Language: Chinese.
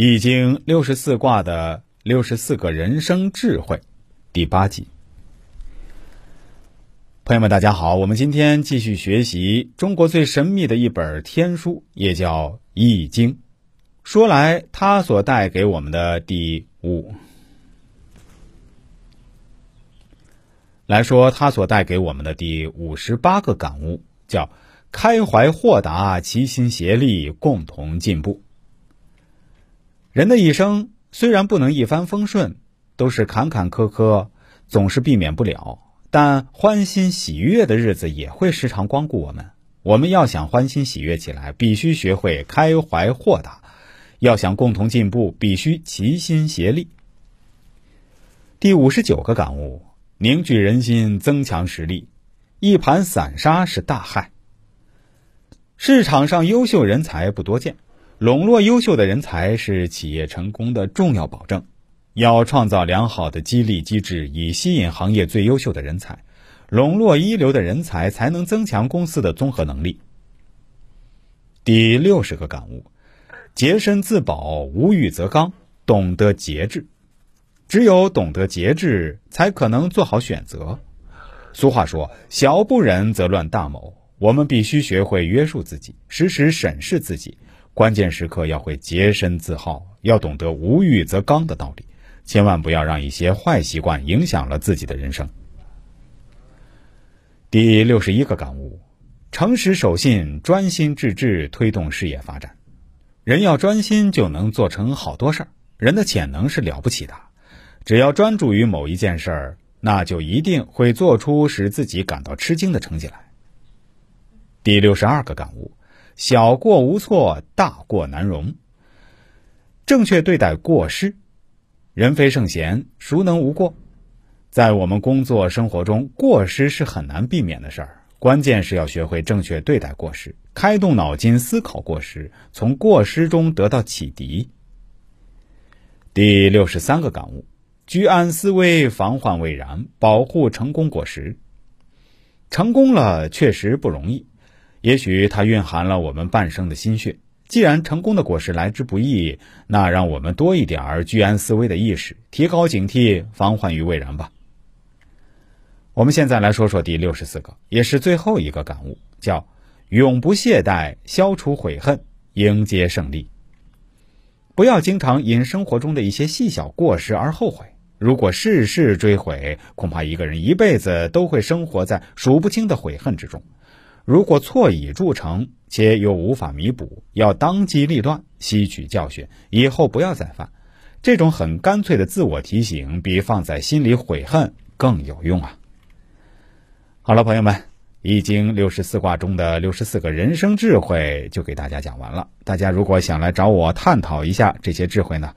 易经六十四卦的六十四个人生智慧，第八集。朋友们，大家好，我们今天继续学习中国最神秘的一本天书，也叫《易经》。说来，它所带给我们的第五，来说它所带给我们的第五十八个感悟，叫开怀豁达，齐心协力，共同进步。人的一生虽然不能一帆风顺，都是坎坎坷坷，总是避免不了。但欢欣喜悦的日子也会时常光顾我们。我们要想欢欣喜悦起来，必须学会开怀豁达；要想共同进步，必须齐心协力。第五十九个感悟：凝聚人心，增强实力。一盘散沙是大害。市场上优秀人才不多见。笼络优秀的人才是企业成功的重要保证。要创造良好的激励机制，以吸引行业最优秀的人才，笼络一流的人才，才能增强公司的综合能力。第六十个感悟：洁身自保，无欲则刚，懂得节制。只有懂得节制，才可能做好选择。俗话说：“小不忍则乱大谋。”我们必须学会约束自己，时时审视自己。关键时刻要会洁身自好，要懂得无欲则刚的道理，千万不要让一些坏习惯影响了自己的人生。第六十一个感悟：诚实守信，专心致志，推动事业发展。人要专心，就能做成好多事儿。人的潜能是了不起的，只要专注于某一件事儿，那就一定会做出使自己感到吃惊的成绩来。第六十二个感悟。小过无错，大过难容。正确对待过失，人非圣贤，孰能无过？在我们工作生活中，过失是很难避免的事儿。关键是要学会正确对待过失，开动脑筋思考过失，从过失中得到启迪。第六十三个感悟：居安思危，防患未然，保护成功果实。成功了，确实不容易。也许它蕴含了我们半生的心血。既然成功的果实来之不易，那让我们多一点儿居安思危的意识，提高警惕，防患于未然吧。我们现在来说说第六十四个，也是最后一个感悟，叫永不懈怠，消除悔恨，迎接胜利。不要经常因生活中的一些细小过失而后悔。如果事事追悔，恐怕一个人一辈子都会生活在数不清的悔恨之中。如果错已铸成，且又无法弥补，要当机立断，吸取教训，以后不要再犯。这种很干脆的自我提醒，比放在心里悔恨更有用啊！好了，朋友们，《易经》六十四卦中的六十四个人生智慧就给大家讲完了。大家如果想来找我探讨一下这些智慧呢，